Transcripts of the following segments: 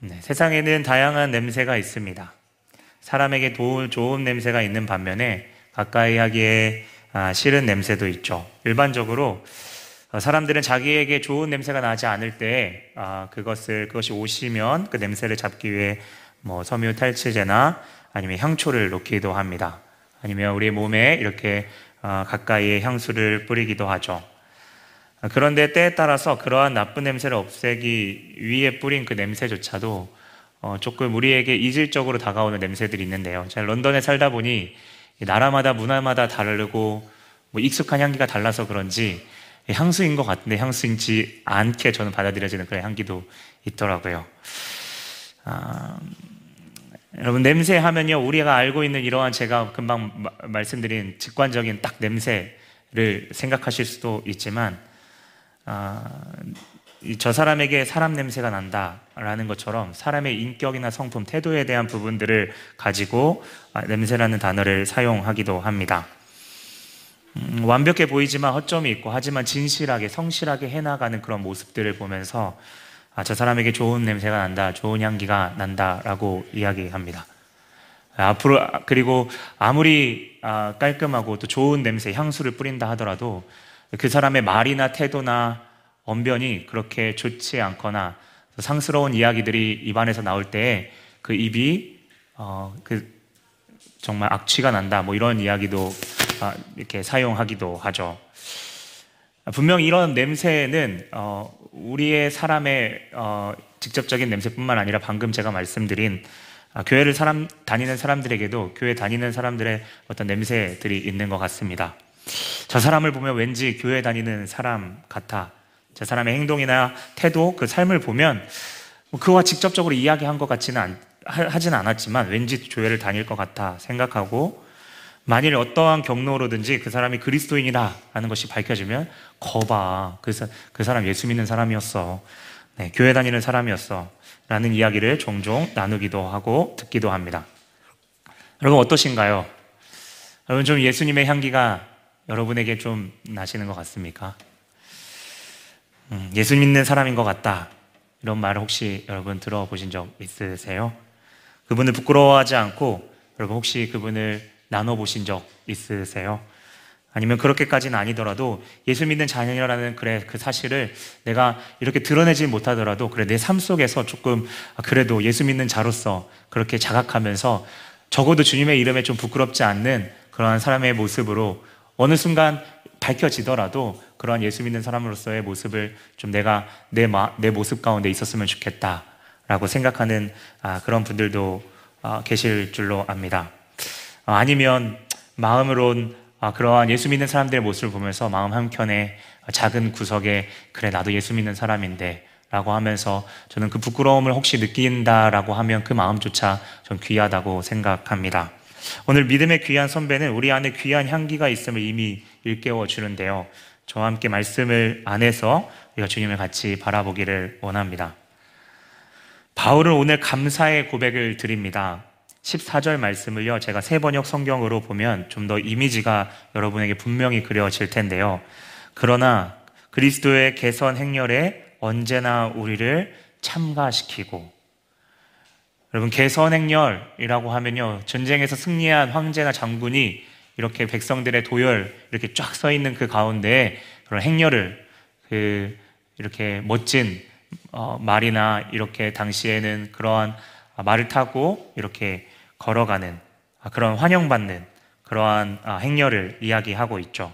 네, 세상에는 다양한 냄새가 있습니다. 사람에게 도, 좋은 냄새가 있는 반면에 가까이 하기에 아, 싫은 냄새도 있죠. 일반적으로 어, 사람들은 자기에게 좋은 냄새가 나지 않을 때 아, 그것을 그것이 오시면 그 냄새를 잡기 위해 뭐 섬유 탈취제나 아니면 향초를 놓기도 합니다. 아니면 우리 몸에 이렇게 어, 가까이에 향수를 뿌리기도 하죠. 그런데 때에 따라서 그러한 나쁜 냄새를 없애기 위해 뿌린 그 냄새조차도 어, 조금 우리에게 이질적으로 다가오는 냄새들이 있는데요. 제가 런던에 살다 보니 나라마다 문화마다 다르고 뭐 익숙한 향기가 달라서 그런지 향수인 것 같은데 향수인지 않게 저는 받아들여지는 그런 향기도 있더라고요. 아, 여러분 냄새 하면요 우리가 알고 있는 이러한 제가 금방 마, 말씀드린 직관적인 딱 냄새를 생각하실 수도 있지만 아, 저 사람에게 사람 냄새가 난다라는 것처럼 사람의 인격이나 성품, 태도에 대한 부분들을 가지고 아, 냄새라는 단어를 사용하기도 합니다. 음, 완벽해 보이지만 허점이 있고 하지만 진실하게 성실하게 해나가는 그런 모습들을 보면서 아, 저 사람에게 좋은 냄새가 난다, 좋은 향기가 난다라고 이야기합니다. 앞으로 그리고 아무리 아, 깔끔하고 또 좋은 냄새, 향수를 뿌린다 하더라도 그 사람의 말이나 태도나 언변이 그렇게 좋지 않거나 상스러운 이야기들이 입안에서 나올 때그 입이 어, 그 정말 악취가 난다 뭐 이런 이야기도 아, 이렇게 사용하기도 하죠. 분명 이런 냄새는 어, 우리의 사람의 어, 직접적인 냄새뿐만 아니라 방금 제가 말씀드린 아, 교회를 사람 다니는 사람들에게도 교회 다니는 사람들의 어떤 냄새들이 있는 것 같습니다. 저 사람을 보면 왠지 교회 다니는 사람 같아. 저 사람의 행동이나 태도, 그 삶을 보면 뭐 그와 직접적으로 이야기한 것 같지는 않, 하진 않았지만 왠지 교회를 다닐 것 같아 생각하고 만일 어떠한 경로로든지 그 사람이 그리스도인이다 라는 것이 밝혀지면 거봐 그, 그 사람 예수 믿는 사람이었어 네, 교회 다니는 사람이었어 라는 이야기를 종종 나누기도 하고 듣기도 합니다 여러분 어떠신가요? 여러분 좀 예수님의 향기가 여러분에게 좀 나시는 것 같습니까? 음, 예수 믿는 사람인 것 같다. 이런 말을 혹시 여러분 들어보신 적 있으세요? 그분을 부끄러워하지 않고 여러분 혹시 그분을 나눠보신 적 있으세요? 아니면 그렇게까지는 아니더라도 예수 믿는 자녀라는 그래 그 사실을 내가 이렇게 드러내지 못하더라도 그래 내 삶 속에서 조금 그래도 예수 믿는 자로서 그렇게 자각하면서 적어도 주님의 이름에 좀 부끄럽지 않는 그러한 사람의 모습으로 어느 순간 밝혀지더라도 그러한 예수 믿는 사람으로서의 모습을 좀 내가 내, 마, 내 모습 가운데 있었으면 좋겠다라고 생각하는 아, 그런 분들도 아, 계실 줄로 압니다. 아, 아니면 마음으론 아, 그러한 예수 믿는 사람들의 모습을 보면서 마음 한켠에 작은 구석에 그래 나도 예수 믿는 사람인데 라고 하면서 저는 그 부끄러움을 혹시 느낀다라고 하면 그 마음조차 좀 귀하다고 생각합니다. 오늘 믿음의 귀한 선배는 우리 안에 귀한 향기가 있음을 이미 일깨워 주는데요. 저와 함께 말씀을 안에서 우리가 주님을 같이 바라보기를 원합니다. 바울은 오늘 감사의 고백을 드립니다. 14절 말씀을요, 제가 세 번역 성경으로 보면 좀 더 이미지가 여러분에게 분명히 그려질 텐데요. 그러나 그리스도의 개선 행렬에 언제나 우리를 참가시키고, 여러분, 개선 행렬이라고 하면요, 전쟁에서 승리한 황제나 장군이 이렇게 백성들의 도열 이렇게 쫙 서 있는 그 가운데 그런 행렬을 그 이렇게 멋진 어, 말이나 이렇게 당시에는 그러한 말을 타고 이렇게 걸어가는 아, 그런 환영받는 그러한 아, 행렬을 이야기하고 있죠.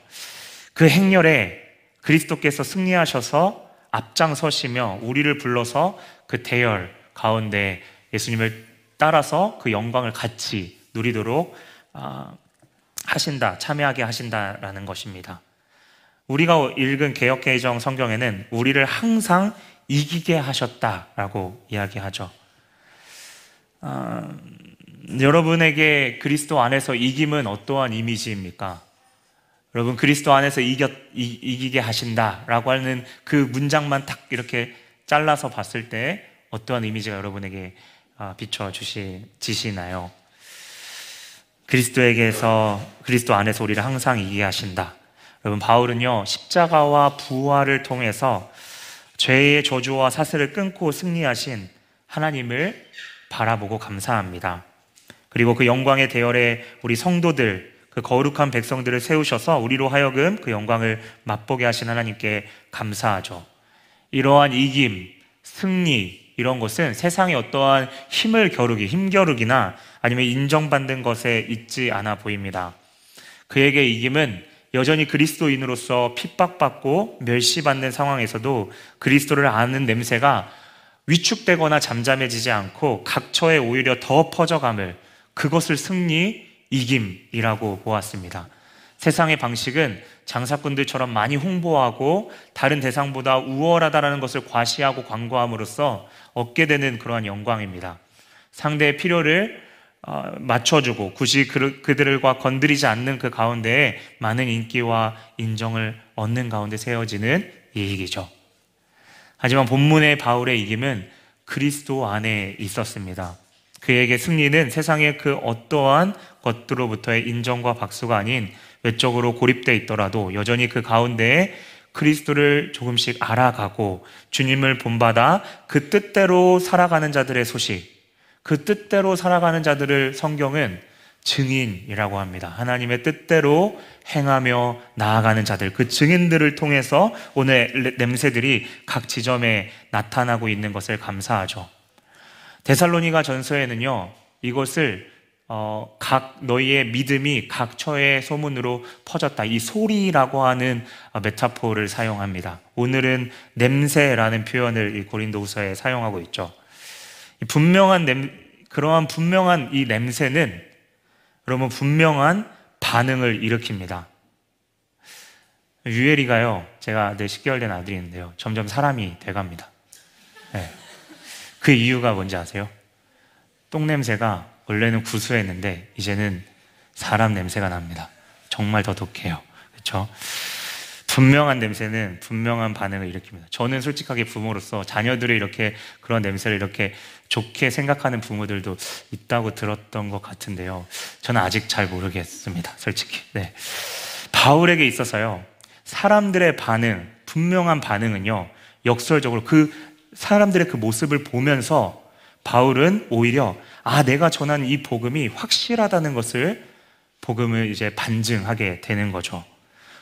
그 행렬에 그리스도께서 승리하셔서 앞장서시며 우리를 불러서 그 대열 가운데 예수님을 따라서 그 영광을 같이 누리도록 아, 하신다, 참여하게 하신다라는 것입니다. 우리가 읽은 개혁개정 성경에는 우리를 항상 이기게 하셨다라고 이야기하죠. 아, 여러분에게 그리스도 안에서 이김은 어떠한 이미지입니까? 여러분 그리스도 안에서 이겨, 이, 기게 하신다라고 하는 그 문장만 딱 이렇게 잘라서 봤을 때 어떠한 이미지가 여러분에게 아, 비춰 주시나요? 그리스도에게서 그리스도 안에서 우리를 항상 이기게 하신다. 여러분 바울은요 십자가와 부활을 통해서 죄의 저주와 사슬을 끊고 승리하신 하나님을 바라보고 감사합니다. 그리고 그 영광의 대열에 우리 성도들, 그 거룩한 백성들을 세우셔서 우리로 하여금 그 영광을 맛보게 하신 하나님께 감사하죠. 이러한 이김, 승리, 이런 것은 세상의 어떠한 힘을 겨루기, 힘겨루기나 아니면 인정받는 것에 있지 않아 보입니다. 그에게 이김은 여전히 그리스도인으로서 핍박받고 멸시받는 상황에서도 그리스도를 아는 냄새가 위축되거나 잠잠해지지 않고 각처에 오히려 더 퍼져감을 그것을 승리, 이김이라고 보았습니다. 세상의 방식은 장사꾼들처럼 많이 홍보하고 다른 대상보다 우월하다라는 것을 과시하고 광고함으로써 얻게 되는 그러한 영광입니다. 상대의 필요를 어, 맞춰주고 굳이 그들과 건드리지 않는 그 가운데에 많은 인기와 인정을 얻는 가운데 세워지는 이익이죠. 하지만 본문의 바울의 이김은 그리스도 안에 있었습니다. 그에게 승리는 세상의 그 어떠한 것들로부터의 인정과 박수가 아닌 외적으로 고립되어 있더라도 여전히 그 가운데에 그리스도를 조금씩 알아가고 주님을 본받아 그 뜻대로 살아가는 자들의 소식, 그 뜻대로 살아가는 자들을 성경은 증인이라고 합니다. 하나님의 뜻대로 행하며 나아가는 자들, 그 증인들을 통해서 오늘 냄새들이 각 지점에 나타나고 있는 것을 감사하죠. 데살로니가 전서에는요, 이것을 어, 각 너희의 믿음이 각처의 소문으로 퍼졌다. 이 소리라고 하는 메타포를 사용합니다. 오늘은 냄새라는 표현을 이 고린도후서에 사용하고 있죠. 분명한 냄 그러한 분명한 이 냄새는 여러분 분명한 반응을 일으킵니다. 유엘이가요, 제가 내 10개월 된 아들이 있는데요. 점점 사람이 돼갑니다. 네. 그 이유가 뭔지 아세요? 똥 냄새가 원래는 구수했는데 이제는 사람 냄새가 납니다. 정말 더 독해요. 그렇죠? 분명한 냄새는 분명한 반응을 일으킵니다. 저는 솔직하게 부모로서 자녀들이 이렇게 그런 냄새를 이렇게 좋게 생각하는 부모들도 있다고 들었던 것 같은데요. 저는 아직 잘 모르겠습니다. 솔직히. 네. 바울에게 있어서요. 사람들의 반응, 분명한 반응은요. 역설적으로 그 사람들의 그 모습을 보면서 바울은 오히려 아, 내가 전한 이 복음이 확실하다는 것을 복음을 이제 반증하게 되는 거죠.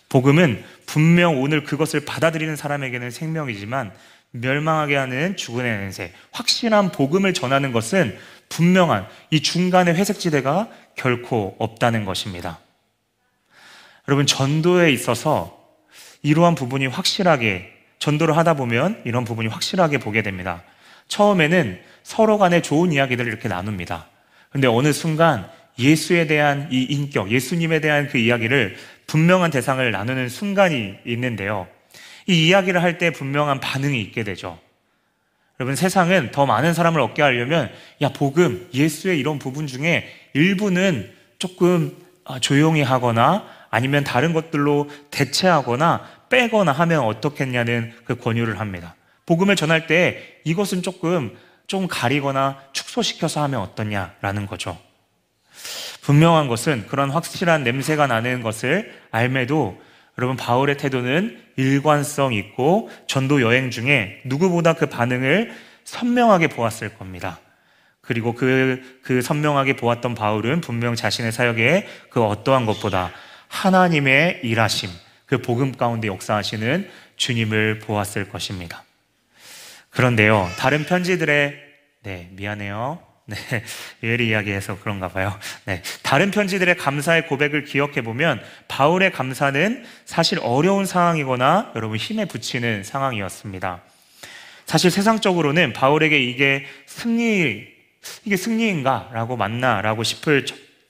복음은 분명 오늘 그것을 받아들이는 사람에게는 생명이지만 멸망하게 하는 죽은의 냄새. 확실한 복음을 전하는 것은 분명한 이 중간의 회색지대가 결코 없다는 것입니다. 여러분, 전도에 있어서 이러한 부분이 확실하게 전도를 하다 보면 이런 부분이 확실하게 보게 됩니다. 처음에는 서로 간에 좋은 이야기들을 이렇게 나눕니다. 근데 어느 순간 예수에 대한 이 인격, 예수님에 대한 그 이야기를 분명한 대상을 나누는 순간이 있는데요. 이 이야기를 할 때 분명한 반응이 있게 되죠. 여러분, 세상은 더 많은 사람을 얻게 하려면, 야, 복음, 예수의 이런 부분 중에 일부는 조금 아, 조용히 하거나 아니면 다른 것들로 대체하거나 빼거나 하면 어떻겠냐는 그 권유를 합니다. 복음을 전할 때 이것은 조금 좀 가리거나 축소시켜서 하면 어떠냐라는 거죠. 분명한 것은 그런 확실한 냄새가 나는 것을 알매도 여러분 바울의 태도는 일관성 있고 전도 여행 중에 누구보다 그 반응을 선명하게 보았을 겁니다. 그리고 그, 그 선명하게 보았던 바울은 분명 자신의 사역에 그 어떠한 것보다 하나님의 일하심, 그 복음 가운데 역사하시는 주님을 보았을 것입니다. 그런데요, 다른 편지들의, 네, 미안해요. 네, 예리 이야기해서 그런가 봐요. 네, 다른 편지들의 감사의 고백을 기억해 보면 바울의 감사는 사실 어려운 상황이거나 여러분 힘에 부치는 상황이었습니다. 사실 세상적으로는 바울에게 이게 승리, 이게 승리인가라고 맞나라고 싶을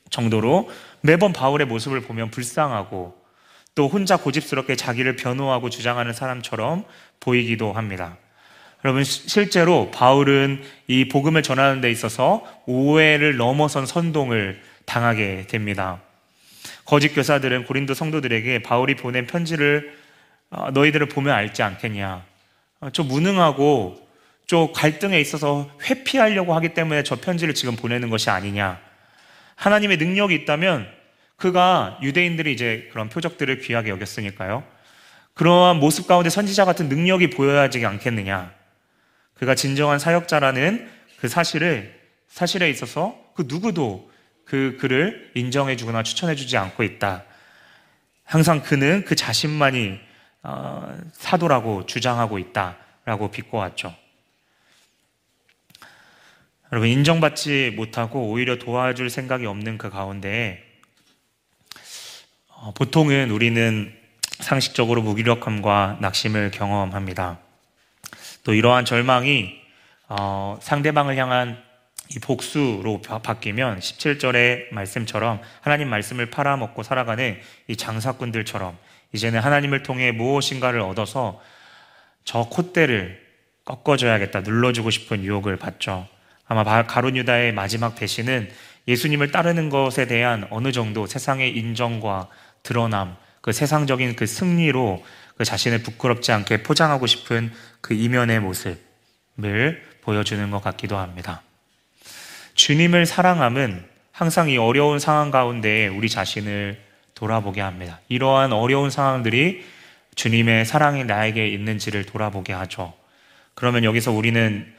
정도로 매번 바울의 모습을 보면 불쌍하고 또 혼자 고집스럽게 자기를 변호하고 주장하는 사람처럼 보이기도 합니다. 여러분 실제로 바울은 이 복음을 전하는 데 있어서 오해를 넘어선 선동을 당하게 됩니다. 거짓 교사들은 고린도 성도들에게 바울이 보낸 편지를 어, 너희들을 보면 알지 않겠냐. 어, 좀 무능하고 좀 갈등에 있어서 회피하려고 하기 때문에 저 편지를 지금 보내는 것이 아니냐. 하나님의 능력이 있다면 그가 유대인들이 이제 그런 표적들을 귀하게 여겼으니까요. 그러한 모습 가운데 선지자 같은 능력이 보여야지 않겠느냐. 그가 진정한 사역자라는 그 사실을 사실에 있어서 그 누구도 그 그를 인정해 주거나 추천해 주지 않고 있다. 항상 그는 그 자신만이 어, 사도라고 주장하고 있다라고 비꼬았죠. 여러분 인정받지 못하고 오히려 도와줄 생각이 없는 그 가운데 어, 보통은 우리는 상식적으로 무기력함과 낙심을 경험합니다. 또 이러한 절망이 어, 상대방을 향한 이 복수로 바뀌면 17절의 말씀처럼 하나님 말씀을 팔아먹고 살아가는 이 장사꾼들처럼 이제는 하나님을 통해 무엇인가를 얻어서 저 콧대를 꺾어줘야겠다, 눌러주고 싶은 유혹을 받죠. 아마 가론 유다의 마지막 배신은 예수님을 따르는 것에 대한 어느 정도 세상의 인정과 드러남, 그 세상적인 그 승리로 그 자신을 부끄럽지 않게 포장하고 싶은 그 이면의 모습을 보여주는 것 같기도 합니다. 주님을 사랑함은 항상 이 어려운 상황 가운데 우리 자신을 돌아보게 합니다. 이러한 어려운 상황들이 주님의 사랑이 나에게 있는지를 돌아보게 하죠. 그러면 여기서 우리는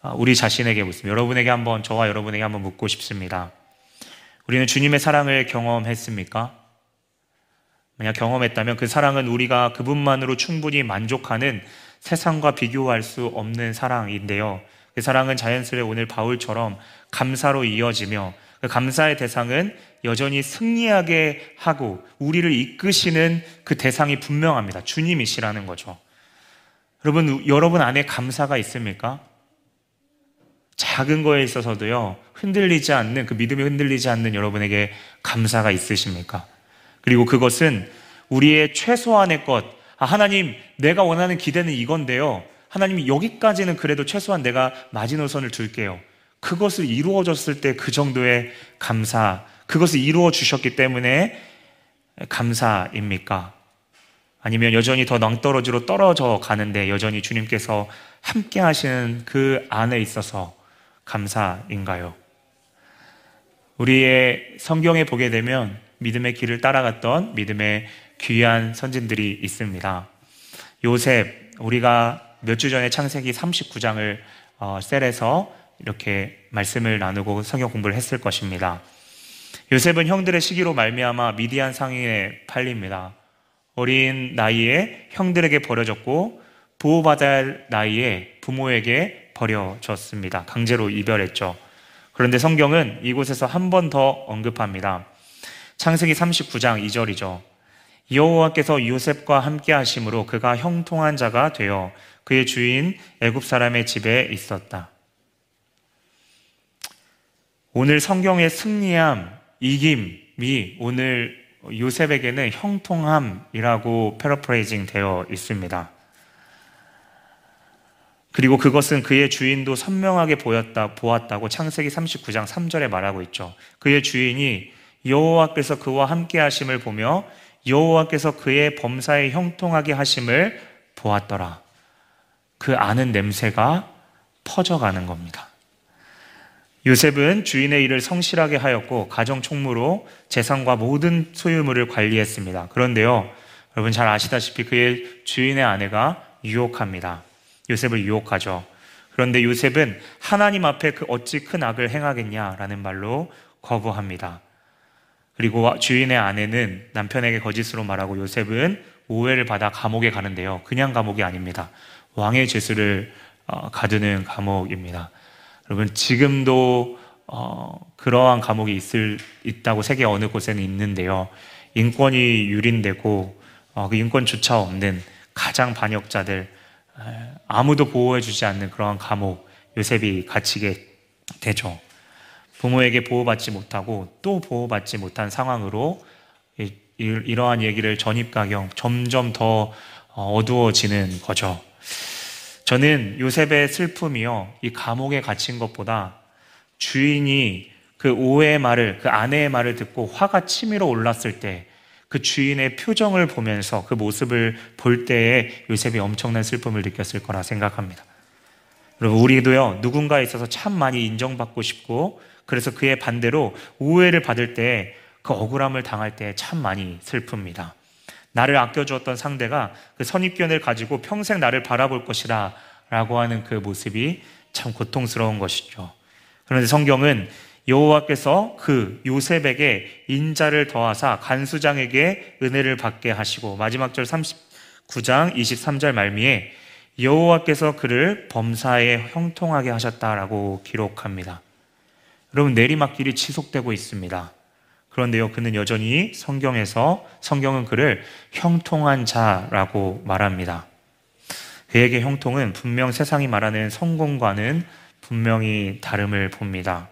아, 우리 자신에게 묻습니다. 여러분에게 한번, 저와 여러분에게 한번 묻고 싶습니다. 우리는 주님의 사랑을 경험했습니까? 만약 경험했다면 그 사랑은 우리가 그분만으로 충분히 만족하는 세상과 비교할 수 없는 사랑인데요. 그 사랑은 자연스레 오늘 바울처럼 감사로 이어지며 그 감사의 대상은 여전히 승리하게 하고 우리를 이끄시는 그 대상이 분명합니다. 주님이시라는 거죠. 여러분, 여러분 안에 감사가 있습니까? 작은 거에 있어서도요, 흔들리지 않는, 그 믿음이 흔들리지 않는 여러분에게 감사가 있으십니까? 그리고 그것은 우리의 최소한의 것, 아, 하나님, 내가 원하는 기대는 이건데요. 하나님이 여기까지는 그래도 최소한 내가 마지노선을 둘게요. 그것을 이루어졌을 때 그 정도의 감사, 그것을 이루어 주셨기 때문에 감사입니까? 아니면 여전히 더 낭떠러지로 떨어져 가는데 여전히 주님께서 함께 하시는 그 안에 있어서 감사인가요? 우리의 성경에 보게 되면 믿음의 길을 따라갔던 믿음의 귀한 선진들이 있습니다. 요셉, 우리가 몇 주 전에 창세기 39장을 어, 셀에서 이렇게 말씀을 나누고 성경 공부를 했을 것입니다. 요셉은 형들의 시기로 말미암아 미디안 상인에 팔립니다. 어린 나이에 형들에게 버려졌고 보호받아야 할 나이에 부모에게 버려졌습니다. 강제로 이별했죠. 그런데 성경은 이곳에서 한 번 더 언급합니다. 창세기 39장 2절이죠. 여호와께서 요셉과 함께 하심으로 그가 형통한 자가 되어 그의 주인 애굽 사람의 집에 있었다. 오늘 성경의 승리함, 이김이 오늘 요셉에게는 형통함이라고 패러프레이징 되어 있습니다. 그리고 그것은 그의 주인도 선명하게 보였다, 보았다고 창세기 39장 3절에 말하고 있죠. 그의 주인이 여호와께서 그와 함께 하심을 보며 여호와께서 그의 범사에 형통하게 하심을 보았더라. 그 아는 냄새가 퍼져가는 겁니다. 요셉은 주인의 일을 성실하게 하였고 가정 총무로 재산과 모든 소유물을 관리했습니다. 그런데요, 여러분 잘 아시다시피 그의 주인의 아내가 유혹합니다. 요셉을 유혹하죠. 그런데 요셉은 하나님 앞에 그 어찌 큰 악을 행하겠냐라는 말로 거부합니다. 그리고 주인의 아내는 남편에게 거짓으로 말하고 요셉은 오해를 받아 감옥에 가는데요. 그냥 감옥이 아닙니다. 왕의 죄수를 어, 가두는 감옥입니다. 여러분 지금도 어, 그러한 감옥이 있을 있다고 세계 어느 곳에는 있는데요. 인권이 유린되고 어, 그 인권조차 없는 가장 반역자들 아무도 보호해주지 않는 그러한 감옥 요셉이 갇히게 되죠. 부모에게 보호받지 못하고 또 보호받지 못한 상황으로 이러한 얘기를 전입가경 점점 더 어, 어두워지는 거죠. 저는 요셉의 슬픔이요, 이 감옥에 갇힌 것보다 주인이 그 오해의 말을, 그 아내의 말을 듣고 화가 치밀어 올랐을 때 그 주인의 표정을 보면서 그 모습을 볼 때에 요셉이 엄청난 슬픔을 느꼈을 거라 생각합니다. 여러분, 우리도요, 누군가에 있어서 참 많이 인정받고 싶고, 그래서 그의 반대로 오해를 받을 때 그 억울함을 당할 때 참 많이 슬픕니다. 나를 아껴주었던 상대가 그 선입견을 가지고 평생 나를 바라볼 것이다 라고 하는 그 모습이 참 고통스러운 것이죠. 그런데 성경은 여호와께서 그 요셉에게 인자를 더하사 간수장에게 은혜를 받게 하시고 마지막 절 39장 23절 말미에 여호와께서 그를 범사에 형통하게 하셨다라고 기록합니다. 여러분 내리막길이 지속되고 있습니다. 그런데요, 그는 여전히 성경에서 성경은 그를 형통한 자라고 말합니다. 그에게 형통은 분명 세상이 말하는 성공과는 분명히 다름을 봅니다.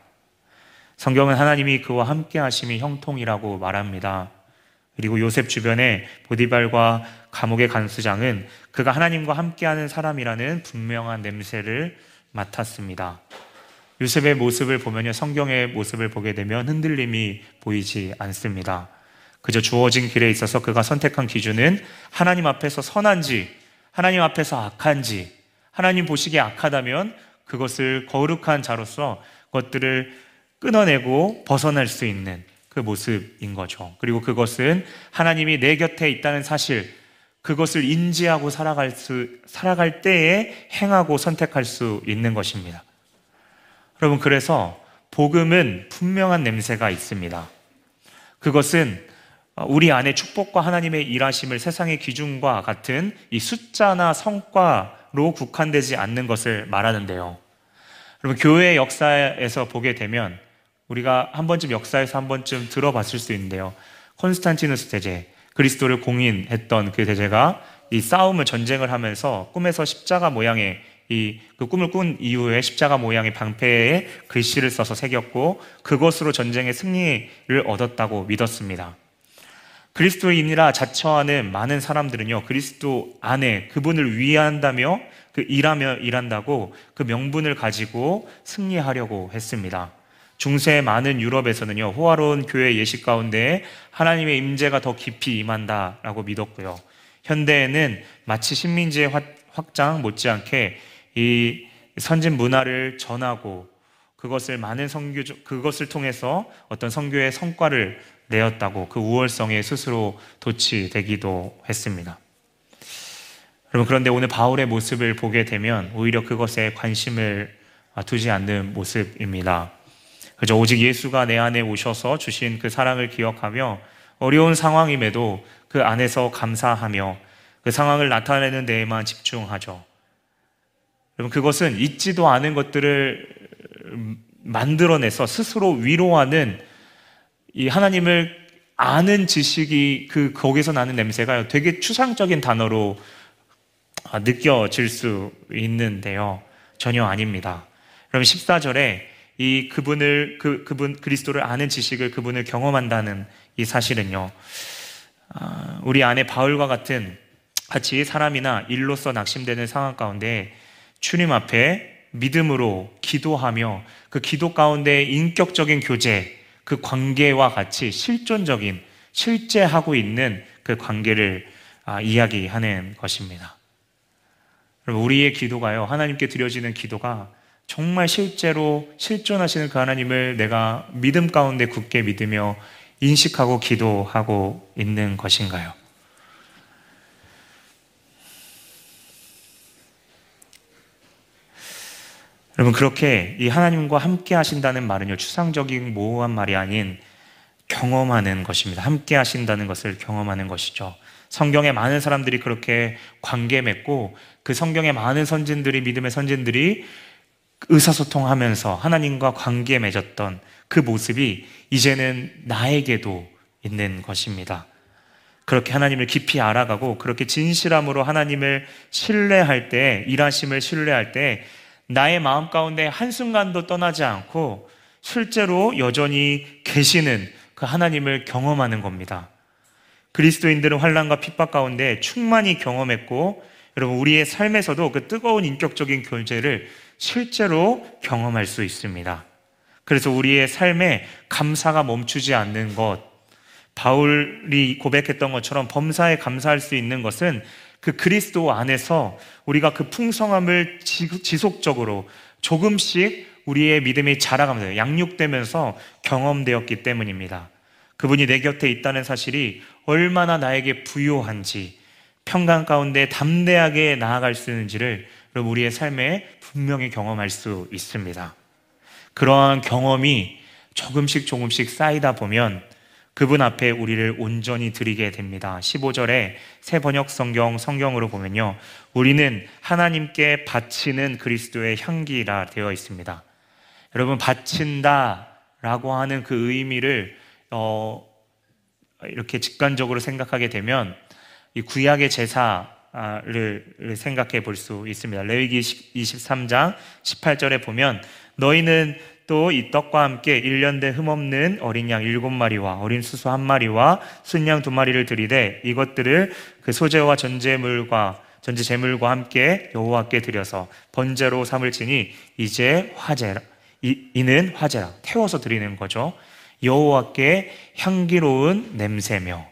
성경은 하나님이 그와 함께 하심이 형통이라고 말합니다. 그리고 요셉 주변에 보디발과 감옥의 간수장은 그가 하나님과 함께하는 사람이라는 분명한 냄새를 맡았습니다. 요셉의 모습을 보면요, 성경의 모습을 보게 되면 흔들림이 보이지 않습니다. 그저 주어진 길에 있어서 그가 선택한 기준은 하나님 앞에서 선한지, 하나님 앞에서 악한지, 하나님 보시기에 악하다면 그것을 거룩한 자로서 그것들을 끊어내고 벗어날 수 있는 그 모습인 거죠. 그리고 그것은 하나님이 내 곁에 있다는 사실, 그것을 인지하고 살아갈 수, 살아갈 때에 행하고 선택할 수 있는 것입니다. 여러분, 그래서 복음은 분명한 냄새가 있습니다. 그것은 우리 안에 축복과 하나님의 일하심을 세상의 기준과 같은 이 숫자나 성과로 국한되지 않는 것을 말하는데요. 여러분, 교회 역사에서 보게 되면 우리가 한 번쯤 역사에서 한 번쯤 들어봤을 수 있는데요. 콘스탄티누스 대제, 그리스도를 공인했던 그 대제가 이 싸움을 전쟁을 하면서 꿈에서 십자가 모양의 이 그 꿈을 꾼 이후에 십자가 모양의 방패에 글씨를 써서 새겼고 그것으로 전쟁의 승리를 얻었다고 믿었습니다. 그리스도인이라 자처하는 많은 사람들은요, 그리스도 안에 그분을 위한다며 그 일하며 일한다고 그 명분을 가지고 승리하려고 했습니다. 중세 많은 유럽에서는요, 호화로운 교회 예식 가운데 하나님의 임재가 더 깊이 임한다라고 믿었고요. 현대에는 마치 식민지의 확장 못지않게 이 선진 문화를 전하고 그것을 많은 성교 그것을 통해서 어떤 선교의 성과를 내었다고 그 우월성에 스스로 도취되기도 했습니다. 여러분 그런데 오늘 바울의 모습을 보게 되면 오히려 그것에 관심을 두지 않는 모습입니다. 그저 오직 예수가 내 안에 오셔서 주신 그 사랑을 기억하며 어려운 상황임에도 그 안에서 감사하며 그 상황을 나타내는 데에만 집중하죠. 여러분, 그것은 있지도 않은 것들을 만들어내서 스스로 위로하는 이 하나님을 아는 지식이 그 거기서 나는 냄새가 되게 추상적인 단어로 아, 느껴질 수 있는데요. 전혀 아닙니다. 그럼 14절에 이 그분을 그 그분 그리스도를 아는 지식을 그분을 경험한다는 이 사실은요. 아, 우리 안에 바울과 같은 같이 사람이나 일로서 낙심되는 상황 가운데 주님 앞에 믿음으로 기도하며 그 기도 가운데 인격적인 교제, 그 관계와 같이 실존적인, 실제하고 있는 그 관계를 아, 이야기하는 것입니다. 우리의 기도가요, 하나님께 드려지는 기도가 정말 실제로 실존하시는 그 하나님을 내가 믿음 가운데 굳게 믿으며 인식하고 기도하고 있는 것인가요? 여러분 그렇게 이 하나님과 함께 하신다는 말은요 추상적인 모호한 말이 아닌 경험하는 것입니다. 함께 하신다는 것을 경험하는 것이죠. 성경에 많은 사람들이 그렇게 관계 맺고 그 성경에 많은 선진들이 믿음의 선진들이 의사소통하면서 하나님과 관계 맺었던 그 모습이 이제는 나에게도 있는 것입니다. 그렇게 하나님을 깊이 알아가고 그렇게 진실함으로 하나님을 신뢰할 때, 일하심을 신뢰할 때 나의 마음 가운데 한순간도 떠나지 않고 실제로 여전히 계시는 그 하나님을 경험하는 겁니다. 그리스도인들은 환란과 핍박 가운데 충만히 경험했고 여러분 우리의 삶에서도 그 뜨거운 인격적인 교제를 실제로 경험할 수 있습니다. 그래서 우리의 삶에 감사가 멈추지 않는 것, 바울이 고백했던 것처럼 범사에 감사할 수 있는 것은 그 그리스도 안에서 우리가 그 풍성함을 지속적으로 조금씩 우리의 믿음이 자라가면서 양육되면서 경험되었기 때문입니다. 그분이 내 곁에 있다는 사실이 얼마나 나에게 부요한지 평강 가운데 담대하게 나아갈 수 있는지를 우리의 삶에 분명히 경험할 수 있습니다. 그러한 경험이 조금씩 조금씩 쌓이다 보면 그분 앞에 우리를 온전히 드리게 됩니다. 15절에 새 번역 성경 성경으로 보면요. 우리는 하나님께 바치는 그리스도의 향기라 되어 있습니다. 여러분 바친다라고 하는 그 의미를 어, 이렇게 직관적으로 생각하게 되면 이 구약의 제사를 생각해 볼 수 있습니다. 레위기 23장 18절에 보면 너희는 또 이 떡과 함께 1년 된 흠없는 어린 양 7마리와 어린 수수 한 마리와 순양 두 마리를 드리되 이것들을 그 소재와 전제물과 전제 제물과 함께 여호와께 드려서 번제로 삼을지니 이제 화제라 이, 이는 화제라 태워서 드리는 거죠. 여호와께 향기로운 냄새며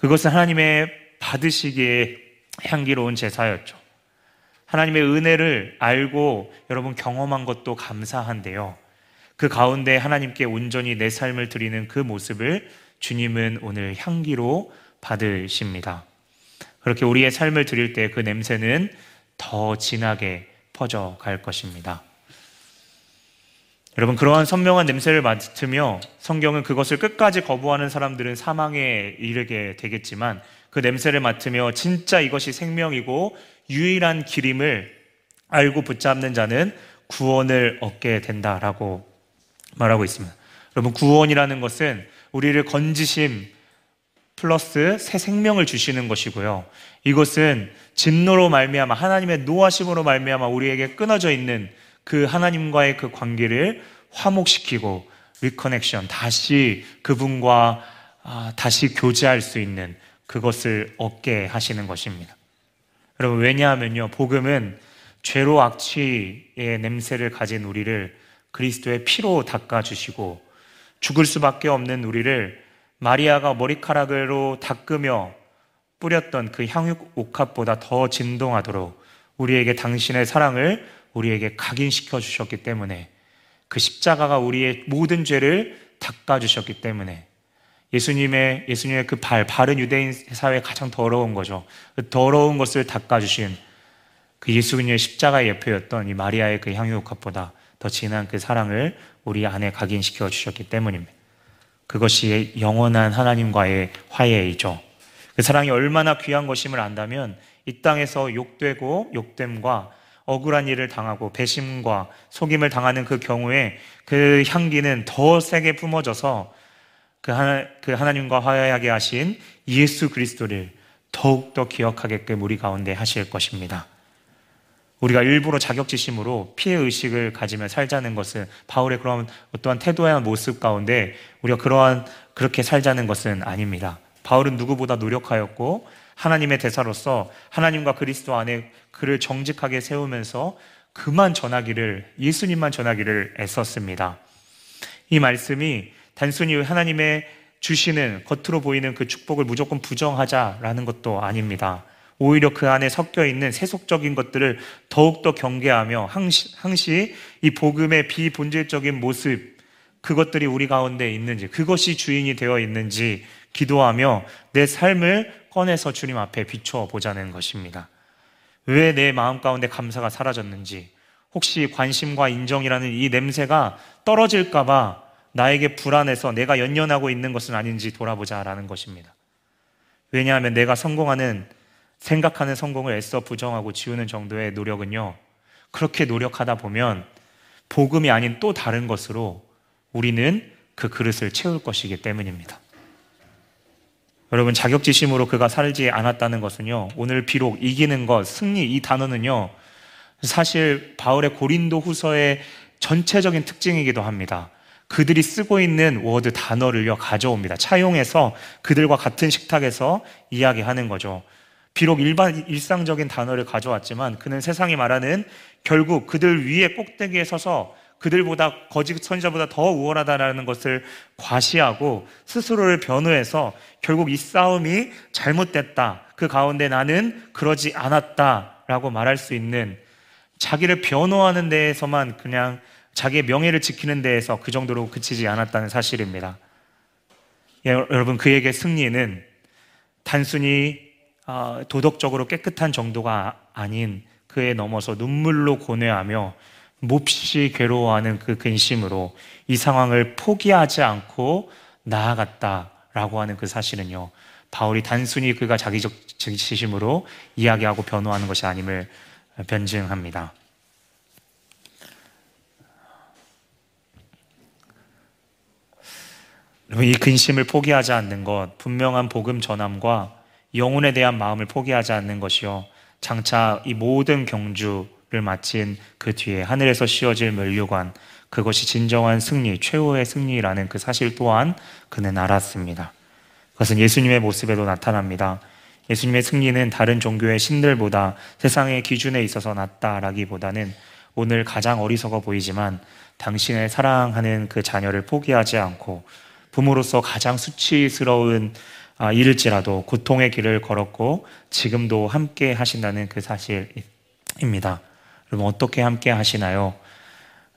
그것은 하나님의 받으시기에 향기로운 제사였죠. 하나님의 은혜를 알고 여러분 경험한 것도 감사한데요. 그 가운데 하나님께 온전히 내 삶을 드리는 그 모습을 주님은 오늘 향기로 받으십니다. 그렇게 우리의 삶을 드릴 때 그 냄새는 더 진하게 퍼져 갈 것입니다. 여러분, 그러한 선명한 냄새를 맡으며 성경은 그것을 끝까지 거부하는 사람들은 사망에 이르게 되겠지만 그 냄새를 맡으며 진짜 이것이 생명이고 유일한 길임을 알고 붙잡는 자는 구원을 얻게 된다라고 말하고 있습니다. 여러분, 구원이라는 것은 우리를 건지심 플러스 새 생명을 주시는 것이고요. 이것은 진노로 말미암아 하나님의 노하심으로 말미암아 우리에게 끊어져 있는 그 하나님과의 그 관계를 화목시키고 reconnection 다시 그분과 아, 다시 교제할 수 있는 그것을 얻게 하시는 것입니다. 여러분 왜냐하면요 복음은 죄로 악취의 냄새를 가진 우리를 그리스도의 피로 닦아 주시고 죽을 수밖에 없는 우리를 마리아가 머리카락으로 닦으며 뿌렸던 그 향육 옥합보다 더 진동하도록 우리에게 당신의 사랑을 우리에게 각인시켜 주셨기 때문에 그 십자가가 우리의 모든 죄를 닦아 주셨기 때문에 예수님의 예수님의 그 발, 발은 유대인 사회에 가장 더러운 거죠. 그 더러운 것을 닦아 주신 그 예수님의 십자가의 예표였던 이 마리아의 그 향유옥합보다 더 진한 그 사랑을 우리 안에 각인시켜 주셨기 때문입니다. 그것이 영원한 하나님과의 화해이죠. 그 사랑이 얼마나 귀한 것임을 안다면 이 땅에서 욕되고 욕됨과 억울한 일을 당하고 배심과 속임을 당하는 그 경우에 그 향기는 더 세게 품어져서 그, 하나, 그 하나님과 화해하게 하신 예수 그리스도를 더욱더 기억하게끔 우리 가운데 하실 것입니다. 우리가 일부러 자격지심으로 피해 의식을 가지며 살자는 것은 바울의 그런 어떠한 태도와 모습 가운데 우리가 그러한 그렇게 살자는 것은 아닙니다. 바울은 누구보다 노력하였고 하나님의 대사로서 하나님과 그리스도 안에 그를 정직하게 세우면서 그만 전하기를 예수님만 전하기를 애썼습니다. 이 말씀이 단순히 하나님의 주시는 겉으로 보이는 그 축복을 무조건 부정하자라는 것도 아닙니다. 오히려 그 안에 섞여 있는 세속적인 것들을 더욱더 경계하며 항시, 항시 이 복음의 비본질적인 모습, 그것들이 우리 가운데 있는지, 그것이 주인이 되어 있는지 기도하며 내 삶을 꺼내서 주님 앞에 비춰 보자는 것입니다. 왜 내 마음 가운데 감사가 사라졌는지, 혹시 관심과 인정이라는 이 냄새가 떨어질까봐 나에게 불안해서 내가 연연하고 있는 것은 아닌지 돌아보자라는 것입니다. 왜냐하면 내가 성공하는 생각하는 성공을 애써 부정하고 지우는 정도의 노력은요, 그렇게 노력하다 보면 복음이 아닌 또 다른 것으로 우리는 그 그릇을 채울 것이기 때문입니다. 여러분, 자격지심으로 그가 살지 않았다는 것은요, 오늘 비록 이기는 것, 승리, 이 단어는요, 사실 바울의 고린도 후서의 전체적인 특징이기도 합니다. 그들이 쓰고 있는 워드 단어를요, 가져옵니다. 차용해서 그들과 같은 식탁에서 이야기하는 거죠. 비록 일반 일상적인 단어를 가져왔지만 그는 세상이 말하는 결국 그들 위에 꼭대기에 서서 그들보다 거짓 선지자보다 더 우월하다라는 것을 과시하고 스스로를 변호해서 결국 이 싸움이 잘못됐다. 그 가운데 나는 그러지 않았다라고 말할 수 있는 자기를 변호하는 데에서만 그냥 자기의 명예를 지키는 데에서 그 정도로 그치지 않았다는 사실입니다. 예, 여러분 그에게 승리는 단순히 어, 도덕적으로 깨끗한 정도가 아닌 그에 넘어서 눈물로 고뇌하며 몹시 괴로워하는 그 근심으로 이 상황을 포기하지 않고 나아갔다라고 하는 그 사실은요. 바울이 단순히 그가 자기적 지심으로 이야기하고 변호하는 것이 아님을 변증합니다. 이 근심을 포기하지 않는 것, 분명한 복음 전함과 영혼에 대한 마음을 포기하지 않는 것이요. 장차 이 모든 경주를 마친 그 뒤에 하늘에서 씌워질 면류관, 그것이 진정한 승리, 최후의 승리라는 그 사실 또한 그는 알았습니다. 그것은 예수님의 모습에도 나타납니다. 예수님의 승리는 다른 종교의 신들보다 세상의 기준에 있어서 낫다라기보다는 오늘 가장 어리석어 보이지만 당신을 사랑하는 그 자녀를 포기하지 않고 부모로서 가장 수치스러운 아, 일일지라도 고통의 길을 걸었고 지금도 함께 하신다는 그 사실입니다. 여러분 어떻게 함께 하시나요?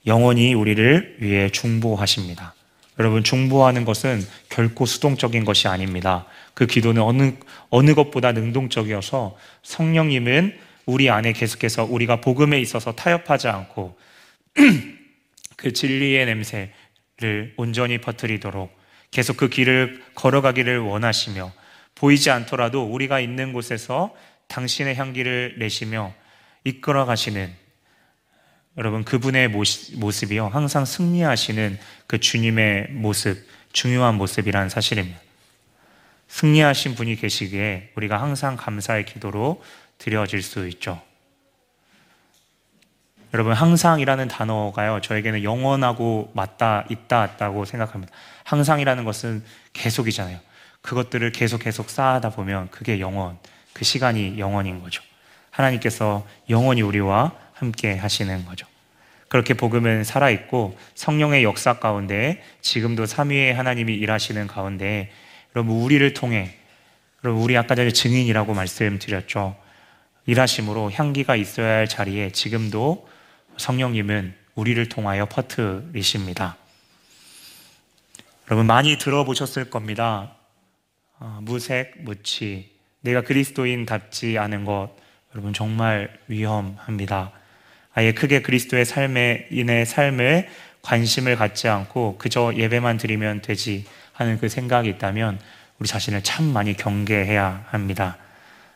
영원히 우리를 위해 중보하십니다. 여러분 중보하는 것은 결코 수동적인 것이 아닙니다. 그 기도는 어느 어느 것보다 능동적이어서 성령님은 우리 안에 계속해서 우리가 복음에 있어서 타협하지 않고 그 진리의 냄새를 온전히 퍼뜨리도록 계속 그 길을 걸어가기를 원하시며 보이지 않더라도 우리가 있는 곳에서 당신의 향기를 내시며 이끌어 가시는 여러분 그분의 모습이요 항상 승리하시는 그 주님의 모습 중요한 모습이라는 사실입니다. 승리하신 분이 계시기에 우리가 항상 감사의 기도로 드려질 수 있죠. 여러분 항상이라는 단어가요 저에게는 영원하고 맞다 있다 있다고 생각합니다. 항상이라는 것은 계속이잖아요. 그것들을 계속 계속 쌓아다 보면 그게 영원, 그 시간이 영원인 거죠. 하나님께서 영원히 우리와 함께 하시는 거죠. 그렇게 복음은 살아있고 성령의 역사 가운데 지금도 삼위의 하나님이 일하시는 가운데 여러분 우리를 통해 여러분 우리 아까 전에 증인이라고 말씀드렸죠. 일하심으로 향기가 있어야 할 자리에 지금도 성령님은 우리를 통하여 퍼트리십니다. 여러분 많이 들어보셨을 겁니다. 어, 무색, 무치. 내가 그리스도인답지 않은 것. 여러분 정말 위험합니다. 아예 크게 그리스도의 삶에 인해 삶에 관심을 갖지 않고 그저 예배만 드리면 되지 하는 그 생각이 있다면 우리 자신을 참 많이 경계해야 합니다.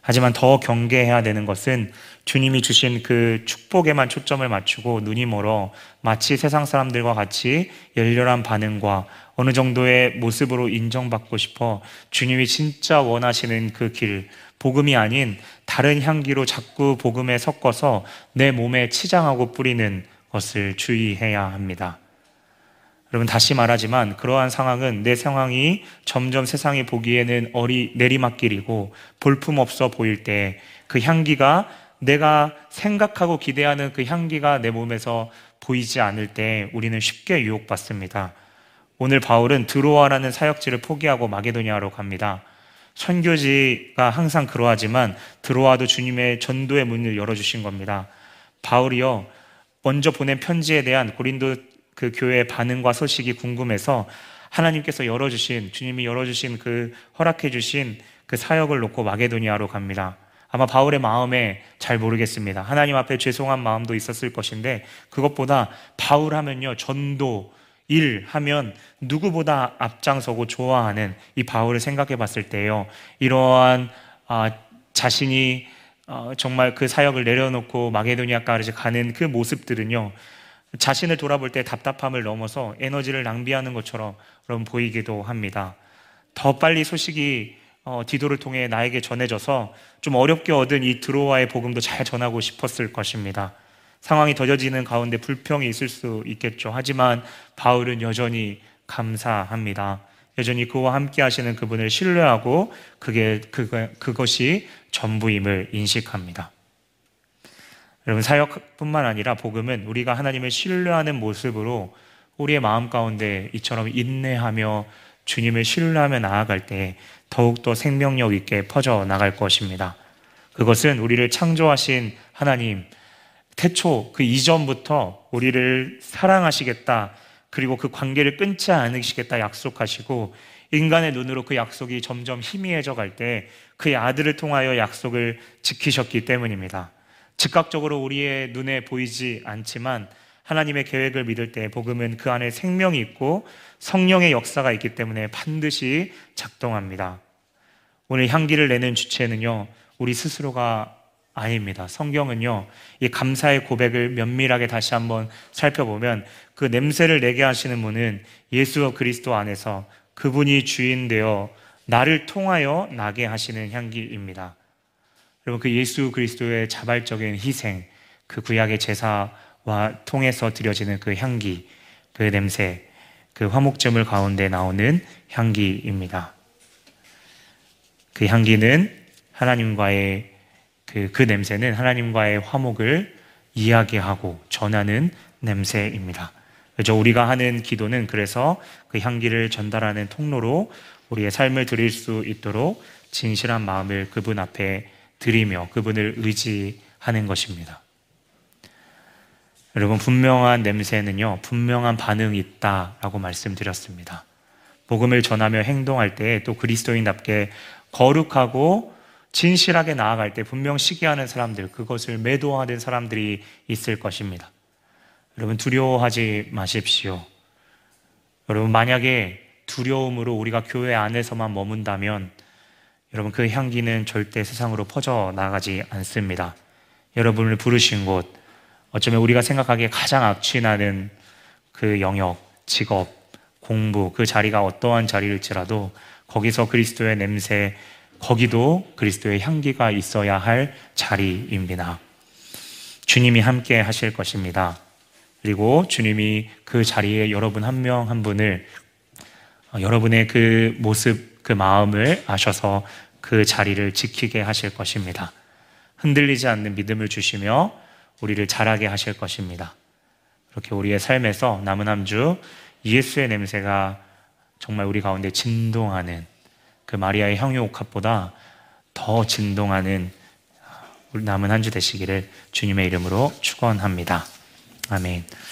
하지만 더 경계해야 되는 것은 주님이 주신 그 축복에만 초점을 맞추고 눈이 멀어 마치 세상 사람들과 같이 열렬한 반응과 어느 정도의 모습으로 인정받고 싶어 주님이 진짜 원하시는 그 길, 복음이 아닌 다른 향기로 자꾸 복음에 섞어서 내 몸에 치장하고 뿌리는 것을 주의해야 합니다. 여러분 다시 말하지만 그러한 상황은 내 상황이 점점 세상이 보기에는 어리 내리막길이고 볼품 없어 보일 때 그 향기가 내가 생각하고 기대하는 그 향기가 내 몸에서 보이지 않을 때 우리는 쉽게 유혹받습니다. 오늘 바울은 드로아라는 사역지를 포기하고 마게도니아로 갑니다. 선교지가 항상 그러하지만 드로아도 주님의 전도의 문을 열어주신 겁니다. 바울이요 먼저 보낸 편지에 대한 고린도 그 교회의 반응과 소식이 궁금해서 하나님께서 열어주신 주님이 열어주신 그 허락해주신 그 사역을 놓고 마게도니아로 갑니다. 아마 바울의 마음에 잘 모르겠습니다. 하나님 앞에 죄송한 마음도 있었을 것인데 그것보다 바울 하면요 전도 일 하면 누구보다 앞장서고 좋아하는 이 바울을 생각해 봤을 때요 이러한 아, 자신이 어, 정말 그 사역을 내려놓고 마게도니아까지 가는 그 모습들은요 자신을 돌아볼 때 답답함을 넘어서 에너지를 낭비하는 것처럼 보이기도 합니다. 더 빨리 소식이 어, 디도를 통해 나에게 전해져서 좀 어렵게 얻은 이 드로와의 복음도 잘 전하고 싶었을 것입니다. 상황이 더뎌지는 가운데 불평이 있을 수 있겠죠. 하지만 바울은 여전히 감사합니다. 여전히 그와 함께 하시는 그분을 신뢰하고 그게 그거, 그것이 전부임을 인식합니다. 여러분 사역뿐만 아니라 복음은 우리가 하나님을 신뢰하는 모습으로 우리의 마음 가운데 이처럼 인내하며 주님을 신뢰하며 나아갈 때 더욱더 생명력 있게 퍼져 나갈 것입니다. 그것은 우리를 창조하신 하나님, 태초 그 이전부터 우리를 사랑하시겠다. 그리고 그 관계를 끊지 않으시겠다 약속하시고 인간의 눈으로 그 약속이 점점 희미해져 갈 때 그의 아들을 통하여 약속을 지키셨기 때문입니다. 즉각적으로 우리의 눈에 보이지 않지만 하나님의 계획을 믿을 때 복음은 그 안에 생명이 있고 성령의 역사가 있기 때문에 반드시 작동합니다. 오늘 향기를 내는 주체는요, 우리 스스로가 아닙니다. 성경은요, 이 감사의 고백을 면밀하게 다시 한번 살펴보면 그 냄새를 내게 하시는 분은 예수 그리스도 안에서 그분이 주인 되어 나를 통하여 나게 하시는 향기입니다. 여러분, 그 예수 그리스도의 자발적인 희생, 그 구약의 제사와 통해서 드려지는 그 향기, 그 냄새, 그 화목제물 가운데 나오는 향기입니다. 그 향기는 하나님과의 그, 그 냄새는 하나님과의 화목을 이야기하고 전하는 냄새입니다. 그죠? 우리가 하는 기도는 그래서 그 향기를 전달하는 통로로 우리의 삶을 드릴 수 있도록 진실한 마음을 그분 앞에 드리며 그분을 의지하는 것입니다. 여러분, 분명한 냄새는요, 분명한 반응이 있다라고 말씀드렸습니다. 복음을 전하며 행동할 때 또 그리스도인답게 거룩하고 진실하게 나아갈 때 분명 시기하는 사람들, 그것을 매도하는 사람들이 있을 것입니다. 여러분, 두려워하지 마십시오. 여러분, 만약에 두려움으로 우리가 교회 안에서만 머문다면 여러분, 그 향기는 절대 세상으로 퍼져 나가지 않습니다. 여러분을 부르신 곳, 어쩌면 우리가 생각하기에 가장 악취나는 그 영역, 직업, 공부, 그 자리가 어떠한 자리일지라도 거기서 그리스도의 냄새, 거기도 그리스도의 향기가 있어야 할 자리입니다. 주님이 함께 하실 것입니다. 그리고 주님이 그 자리에 여러분 한 명한 분을 어, 여러분의 그 모습, 그 마음을 아셔서 그 자리를 지키게 하실 것입니다. 흔들리지 않는 믿음을 주시며 우리를 자라게 하실 것입니다. 이렇게 우리의 삶에서 남은 한 주 예수의 냄새가 정말 우리 가운데 진동하는 그 마리아의 향유 옥합보다 더 진동하는 남은 한 주 되시기를 주님의 이름으로 축원합니다. 아멘.